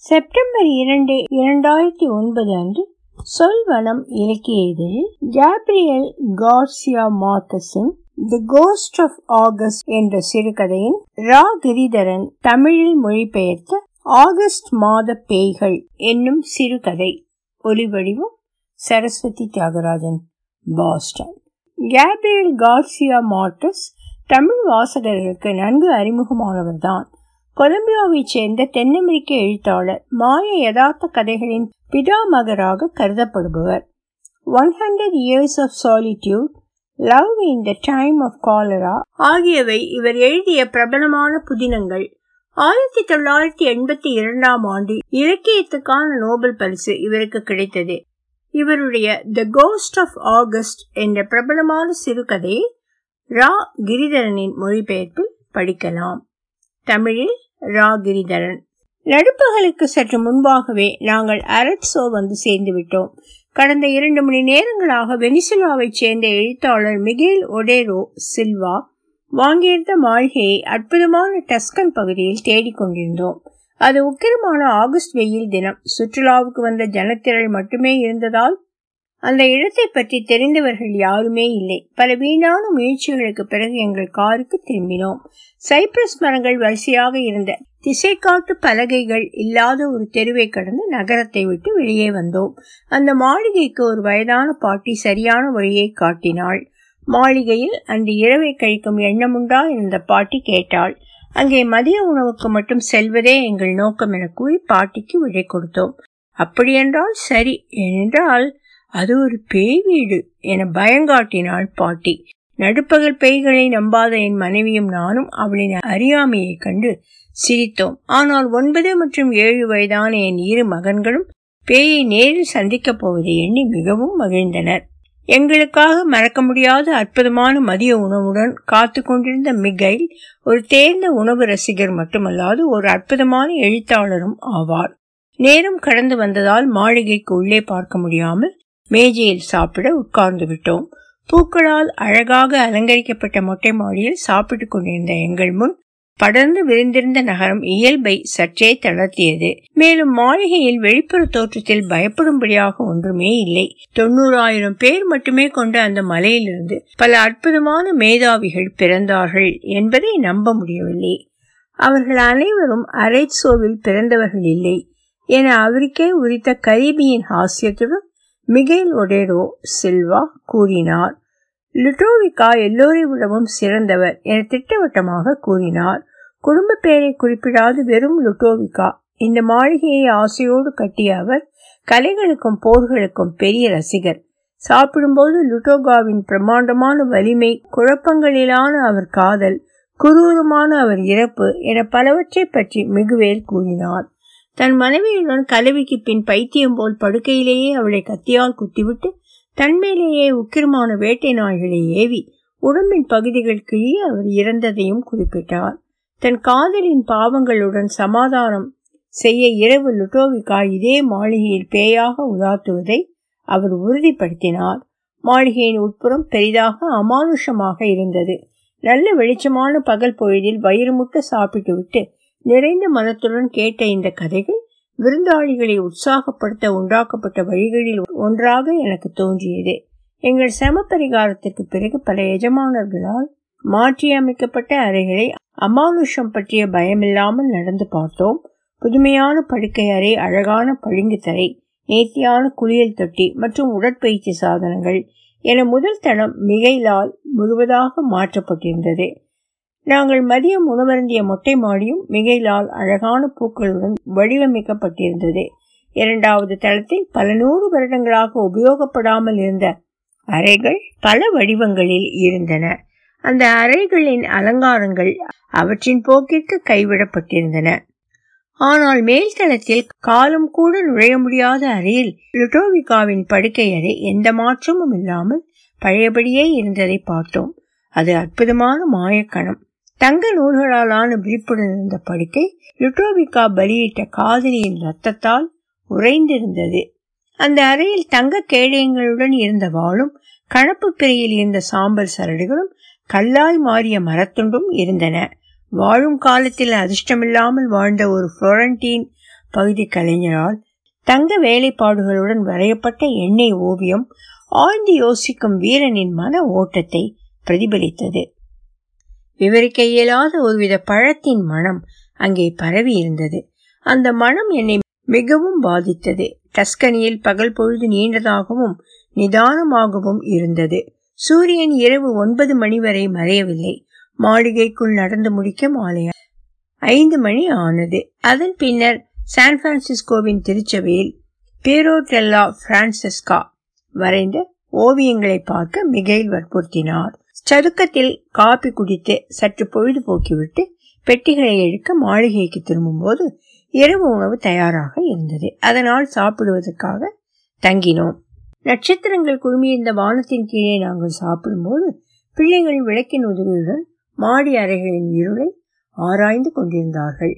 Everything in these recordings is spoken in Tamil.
செப்டம்பர் இரண்டு இரண்டாயிரத்தி ஒன்பது அன்று சொல்வனம் இலக்கிய இதழில் கேப்ரியல் கார்சியா மார்க்கஸின் தி கோஸ்ட் ஆஃப் ஆகஸ்ட் என்ற சிறுகதையின் ரா கிரிதரன் தமிழில் மொழிபெயர்த்த ஆகஸ்ட் மாத பேய்கள் என்னும் சிறுகதை. ஒலிவடிவம் Saraswathi Thiagarajan Boston. Gabriel Garcia Marquez Tamil வாசகர்களுக்கு நன்கு அறிமுகமானவர்தான். கொலம்பியாவைச் சேர்ந்த தென்னமெரிக்க எழுத்தாளர் மாய யதார்த்த கதைகளின் பிதாமகராக கருதப்படுபவர். One hundred years of solitude love in the time of cholera ஆகியவை இவர் எழுதிய பிரபலமான புதினங்கள். ஆயிரத்தி தொள்ளாயிரத்தி எண்பத்தி இரண்டாம் ஆண்டு இலக்கியத்துக்கான நோபல் பரிசு இவருக்கு கிடைத்தது. இவருடைய த கோஸ்ட் ஆஃப் ஆகஸ்ட் என்ற பிரபலமான சிறுகதையை ரா கிரிதரனின் மொழிபெயர்ப்பில் படிக்கலாம். தமிழில் ராகிரிதரன். நடுப்பகலுக்கு சற்று முன்பாகவே நாங்கள் அரட்சோ வந்து சேர்ந்து விட்டோம் கடந்த இரண்டு மணி நேரங்களாக வெனிசுலாவைச் சேர்ந்த எழுத்தாளர் மிகேல் ஒடேரோ சில்வா வாங்கியிருந்த மாளிகையை அற்புதமான டஸ்கன் பகுதியில் தேடிக்கொண்டிருந்தோம் அது உக்கிரமான ஆகஸ்ட் வெயில் தினம். சுற்றுலாவுக்கு வந்த ஜனத்திரள் மட்டுமே இருந்ததால் அந்த இடத்தை பற்றி தெரிந்தவர்கள் யாருமே இல்லை. பல வீணான முயற்சிகளுக்கு பிறகு எங்கள் காருக்கு திரும்பினோம். சைப்ரஸ் மரங்கள் வரிசையாக இருந்த திசைக்காட்டு பலகைகள் இல்லாத ஒரு தெருவை கடந்து நகரத்தை விட்டு வெளியே வந்தோம். அந்த மாளிகைக்கு ஒரு வயதான பாட்டி சரியான வழியை காட்டினாள். மாளிகையில் அந்த இரவை கழிக்கும் எண்ணமுண்டா இருந்த பாட்டி கேட்டாள். அங்கே மதிய உணவுக்கு மட்டும் செல்வதே எங்கள் நோக்கம் என கூறி பாட்டிக்கு விடை கொடுத்தோம். அப்படியென்றால் சரி. ஏனென்றால் அது ஒரு பேய் வீடு என பயங்காட்டினாள் பாட்டி. நடுப்பகல் பேய்களை நம்பாத என் மனைவியும் நானும் அவளின் அறியாமையை கண்டு சிரித்தோம். ஆனால் ஒன்பது மற்றும் ஏழு வயதான என் இரு மகன்களும் பேயை நேரில் சந்திக்கப் போவதை எண்ணி மிகவும் மகிழ்ந்தனர். எங்களுக்காக மறக்க முடியாத அற்புதமான மதிய உணவுடன் காத்து கொண்டிருந்த மிகைல் ஒரு தேர்ந்த உணவு ரசிகர் மட்டுமல்லாது ஒரு அற்புதமான எழுத்தாளரும் ஆவார். நேரம் கடந்து வந்ததால் மாளிகைக்கு உள்ளே பார்க்க முடியாமல் மேஜையில் சாப்பிட உட்கார்ந்து விட்டோம். பூக்களால் அழகாக அலங்கரிக்கப்பட்ட மொட்டை மாடியில் சாப்பிட்டுக் கொண்டிருந்த எங்கள் முன் படர்ந்து விரிந்திருந்த நகரம் இயல்பை சற்றே தளர்த்தியது. மேலும் மாளிகையில் வெளிப்புற தோற்றத்தில் பயப்படும்படியாக ஒன்றுமே இல்லை. தொண்ணூறாயிரம் பேர் மட்டுமே கொண்ட அந்த மலையிலிருந்து பல அற்புதமான மேதாவிகள் பிறந்தார்கள் என்பதை நம்ப முடியவில்லை. அவர்கள் அனைவரும் அரைட்சோவில் பிறந்தவர்கள் இல்லை என அவருக்கே உரித்த கரீபியின் ஹாஸ்யத்துடன் மிகைல் ஒடேரோ சில்வா கூறினார். லுட்டோவிகா எல்லோரை விடவும் சிறந்தவர் என திட்டவட்டமாக கூறினார். குடும்ப பெயரை குறிப்பிடாது வெறும் லுட்டோவிகா இந்த மாளிகையை ஆசையோடு கட்டிய அவர் கலைகளுக்கும் போர்களுக்கும் பெரிய ரசிகர். சாப்பிடும்போது லுட்டோகாவின் பிரம்மாண்டமான வலிமை குழப்பங்களிலான அவர் காதல் குரூரமான அவர் இறப்பு என பலவற்றை பற்றி மிகுவேல் கூறினார். தன் மனைவியுடன் கலவிக்கு பின் பைத்தியம் போல் படுக்கையிலேயே அவளை கத்தியால் குத்திவிட்டு தன்மேலேயே உக்கிரமான வேட்டை நாய்களை ஏவி உடம்பின் பகுதிகள் கிழிய அவர் இறந்ததையும் குறிப்பிட்டார். தன் காதலின் பாவங்களுடன் சமாதானம் செய்ய இரவு லுட்டோவிகா இதே மாளிகையில் பேயாக உதாத்துவதை அவர் உறுதிப்படுத்தினார். மாளிகையின் உட்புறம் பெரிதாக அமானுஷமாக இருந்தது. நல்ல வெளிச்சமான பகல் பொழுதில் வயிறு முட்ட சாப்பிட்டு விட்டு நிறைந்த மனத்துடன் கேட்ட இந்த கதைகள் விருந்தாளிகளை உற்சாகப்படுத்த உண்டாக்கப்பட்ட வழிகளில் ஒன்றாக எனக்கு தோன்றியது. எங்கள் சமபரிகாரத்திற்கு பிறகு பல எஜமானர்களால் மாற்றியமைக்கப்பட்ட அறைகளை அமானுஷம் பற்றிய பயமில்லாமல் நடந்து பார்த்தோம். புதுமையான படுக்கை அறை அழகான பளிங்கு தரை நேர்த்தியான குளியல் தொட்டி மற்றும் உடற்பயிற்சி சாதனங்கள் என முதல் தளம் மிகைலால் முழுவதாக மாற்றப்பட்டிருந்தது. நாங்கள் மதியம் உணவருந்திய மொட்டை மாடியும் மிகையிலால் அழகான பூக்களுடன் வடிவமைக்கப்பட்டிருந்தது. இரண்டாவது தளத்தில் பல நூறு வருடங்களாக உபயோகப்படாமல் இருந்த அறைகள் பல வடிவங்களில் இருந்தன. அந்த அறைகளின் அலங்காரங்கள் அவற்றின் போக்கிற்கு கைவிடப்பட்டிருந்தன. ஆனால் மேல்தளத்தில் காலம் கூட நுழைய முடியாத அறையில் லுட்டோவிகாவின் படுக்கை அறை எந்த மாற்றமும் இல்லாமல் பழையபடியே இருந்ததை பார்த்தோம். அது அற்புதமான மாயக்கணம். தங்க நூல்களாலான விரிப்புடன் இருந்த படுக்கை லுட்டோவிகா பலியிட்ட காதலியின் ரத்தத்தால் உறைந்திருந்தது. அந்த அறையில் தங்க கேடயங்களுடன் இருந்த வாளும் கணப்பு பிறையில் இருந்த சாம்பல் சரடுகளும் கல்லாய் மாறிய மரத்துண்டும் இருந்தன. வாழும் காலத்தில் அதிர்ஷ்டமில்லாமல் வாழ்ந்த ஒரு புளோரண்டீன் பகுதி கலைஞரால் தங்க வேலைப்பாடுகளுடன் வரையப்பட்ட எண்ணெய் ஓவியம் ஆழ்ந்து யோசிக்கும் வீரனின் மன ஓட்டத்தை பிரதிபலித்தது. விவரிக்க இயலாத ஒருவித பழத்தின் மனம் அங்கே பரவி இருந்தது அந்த மனம் என்னை மிகவும் பாதித்தது. டஸ்கனியில் பகல் பொழுது நீண்டதாகவும் நிதானமாகவும் இருந்தது. சூரியன் இரவு ஒன்பது மணி வரை மறையவில்லை. மாளிகைக்குள் நடந்து முடிக்க மாலை ஐந்து மணி ஆனது. அதன் பின்னர் சான் பிரான்சிஸ்கோவின் திருச்சபையில் பேரோடெல்லா பிரான்சிஸ்கா வரைந்த ஓவியங்களை பார்க்க மிகையில் வற்புறுத்தினார். சதுக்கத்தில் காப்பி குடித்து சற்று பொழுதுபோக்கிவிட்டு பெட்டிகளை எடுக்க மாளிகைக்கு திரும்பும்போது இரவு உணவு தயாராக இருந்தது அதனால் சாப்பிடுவதற்காக தங்கினோம் நட்சத்திரங்கள் குழுமியிருந்த வானத்தின் கீழே நாங்கள் சாப்பிடும்போது பிள்ளைகள் விளக்கின் உதவியுடன் மாடி அறைகளின் இருளை ஆராய்ந்து கொண்டிருந்தார்கள்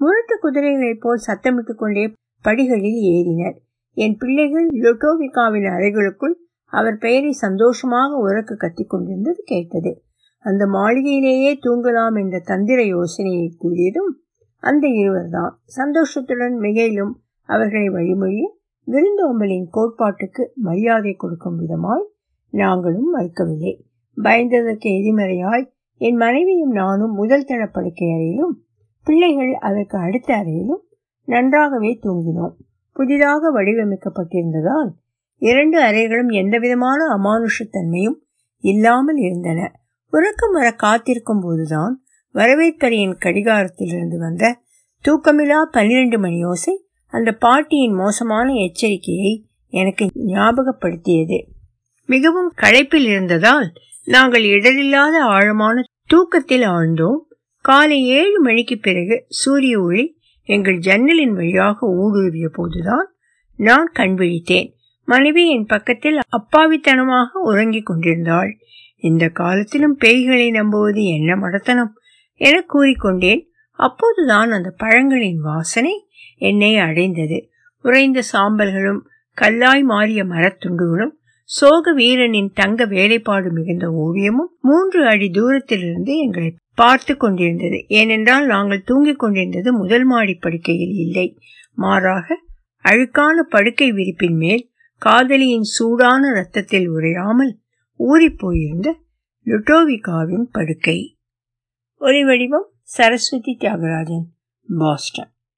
முரட்டு குதிரைகளைப் போல் சத்தமிட்டுக் கொண்டே படிகளில் ஏறினர் என் பிள்ளைகள் லொட்டோவிகாவின் அறைகளுக்குள் அவர் பெயரை சந்தோஷமாக உறக்க கத்திக் கொண்டிருந்தது கேட்டது. அந்த மாளிகையிலேயே தூங்கலாம் என்ற தந்திர யோசனையை கூறியதும் அந்த இருவர்தான் சந்தோஷத்துடன் மிகையிலும் அவர்களை வழிமொழிய விருந்தோம்பலின் கோட்பாட்டுக்கு மரியாதை கொடுக்கும் விதமாய் நாங்களும் மறுக்கவில்லை. பயந்ததற்கு எதிர்மறையாய் என் மனைவியும் நானும் முதல் தள படுக்கை அறையிலும் பிள்ளைகள் அதற்கு அடுத்த அறையிலும் நன்றாகவே தூங்கினோம். புதிதாக வடிவமைக்கப்பட்டிருந்ததால் இரண்டு அறைகளும் எந்தவிதமான அமானுஷத்தன்மையும் இல்லாமல் இருந்தன. உறக்கம் வர காத்திருக்கும் போதுதான் வரவேற்பறையின் கடிகாரத்திலிருந்து வந்த தூக்கமில்லா பன்னிரண்டு மணி யோசை அந்த பாட்டியின் மோசமான எச்சரிக்கையை எனக்கு ஞாபகப்படுத்தியது. மிகவும் களைப்பில் இருந்ததால் நாங்கள் இடரில்லாத ஆழமான தூக்கத்தில் ஆழ்ந்தோம். காலை ஏழு மணிக்கு பிறகு சூரிய ஒளி எங்கள் ஜன்னலின் வழியாக ஊடுருவிய போதுதான் நான் கண்விழித்தேன் மனைவி என் பக்கத்தில் அப்பாவித்தனமாக உறங்கிக் கொண்டிருந்தாள். இந்த காலத்திலும் பேய்களை நம்புவது என்ன மடத்தனம் என கூறிக்கொண்டேன். அப்போதுதான் அந்த பழங்களின் வாசனை என்னை அடைந்தது. உறைந்த சாம்பல்களும் கல்லாய் மாறிய மரத்துண்டுகளும் சோக வீரனின் தங்க வேலைப்பாடு மிகுந்த ஓவியமும் மூன்று அடி தூரத்திலிருந்து எங்களை பார்த்து கொண்டிருந்தது. ஏனென்றால் நாங்கள் தூங்கிக் கொண்டிருந்தது முதல் மாடி படுக்கையில் இல்லை. மாறாக அழுக்கான படுக்கை விரிப்பின் மேல் காதலியின் சூடான ரத்தத்தில் உரையாமல் ஊறிப்போயிருந்த லுட்டோவிகாவின் படுக்கை. ஒலி வடிவம் சரஸ்வதி தியாகராஜன் பாஸ்டன்.